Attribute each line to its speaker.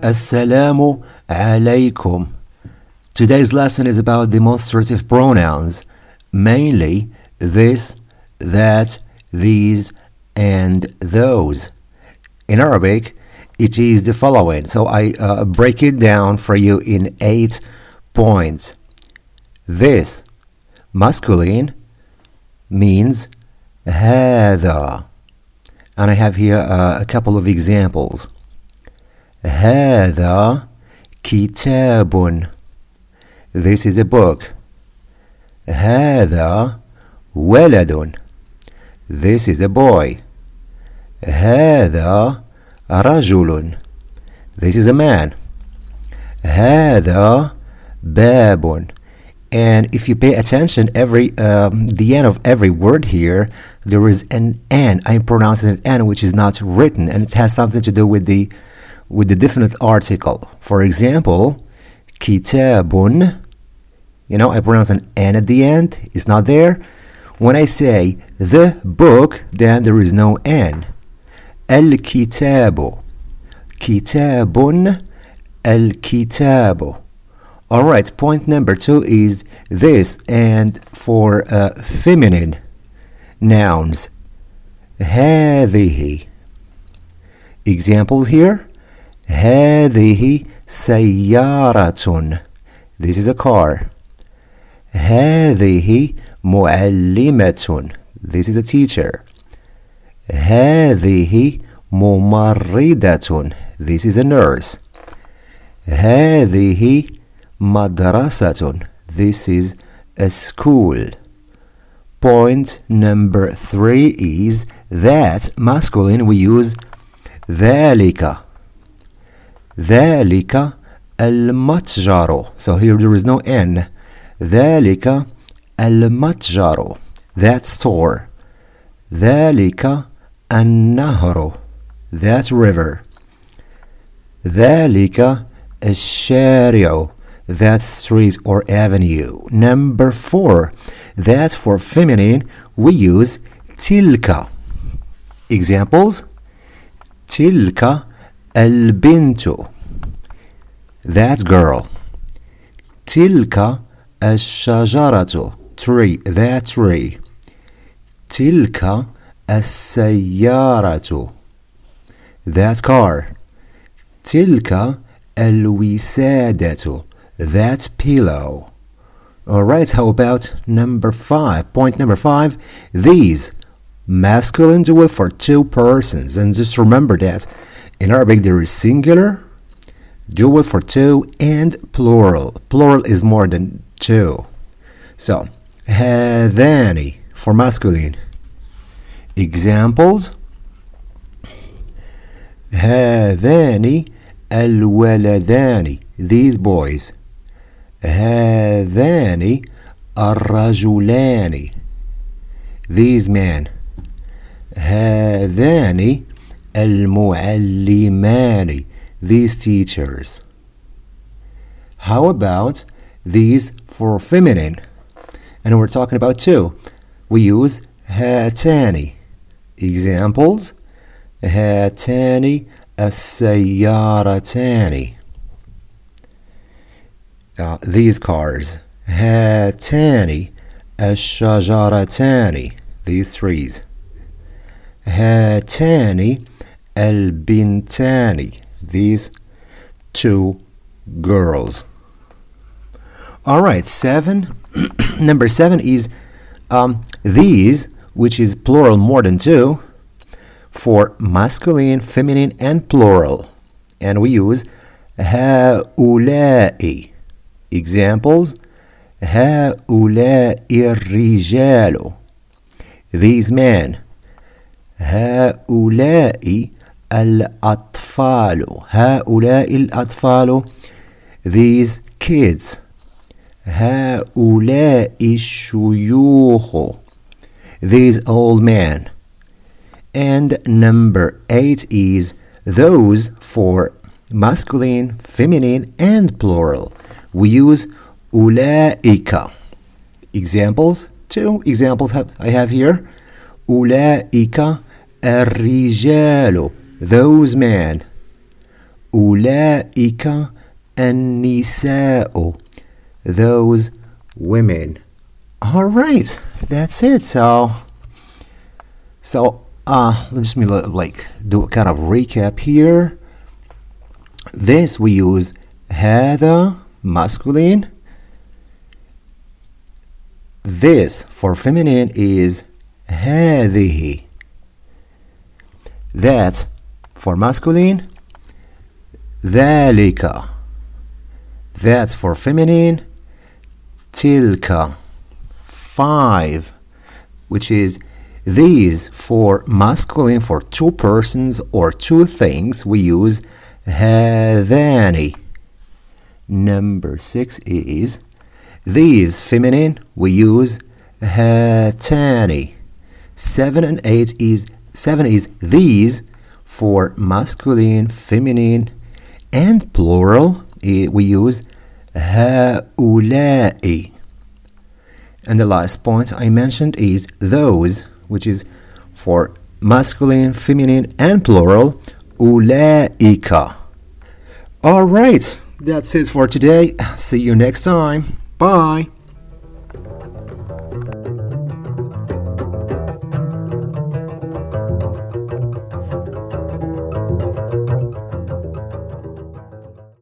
Speaker 1: Assalamu alaikum. Today's lesson is about demonstrative pronouns, mainly this, that, these, and those. In Arabic, it is the following. So I uh, break it down for you in eight points. This, masculine, means هذا. And I have here uh, a couple of examples. هذا كتاب. This is a book. هذا ولد. This is a boy. هذا رجل. This is a man. هذا باب. And if you pay attention, every um, the end of every word here, there is an n. I pronounce it an n, which is not written, and it has something to do with the with the definite article. For example, kitabun. You know, I pronounce an n at the end. It's not there. When I say the book, then there is no n. الكتاب كتاب الكتاب all right, point number two is this, and for uh, feminine nouns, هذه. Examples here: هذه سيارة. This is a car. هذه معلمة. This is a teacher. هذه ممرضة. This is a nurse. هذه مدرسة. This is a school. Point number three is that masculine we use ذلك. ذلك المتجر. So here there is no N. ذلك المتجر. That store. ذلك النهر. That river. ذلك الشارع that street or avenue. Number four, that's for feminine, we use tilka. Examples tilka البنت that girl تلك الشجرة tree that tree تلك السيارة that car تلك الوسادة that pillow. Alright, how about number five? Point number five these masculine dual for two persons. And just remember that in Arabic there is singular, dual for two, and plural. Plural is more than two. So, هذان for masculine. Examples هذان الولدان these boys هذان الرجلان these men هذان المعلمان these teachers how about these for feminine and we're talking about two we use هاتان examples هاتان السيارتان uh, these cars هاتان الشجرتان these trees هاتان البنتان these two girls all right seven number seven is um, these which is plural more than two for masculine feminine and plural and we use هؤلاء Examples هؤلاء الرجال These men هؤلاء الأطفال هؤلاء الأطفال These kids هؤلاء الشيوخ These old men And number eight is those for masculine, feminine, and plural we use أولئك. Examples, two examples have, I have here. أولئك الرجال, those men. Ulaika an-nisa'u. Those women. All right, that's it. So, so uh, let me like do a kind of recap here. This we use هذا masculine. This for feminine is هذه. That for masculine ذلك that's for feminine تلك five which is these for masculine for two persons or two things we use هذان number six is these feminine we use هاتان seven and eight is seven is these for masculine feminine and plural eh, we use هؤلاء and the last point I mentioned is those which is for masculine feminine and plural أولئك all right that's it for today see you next time bye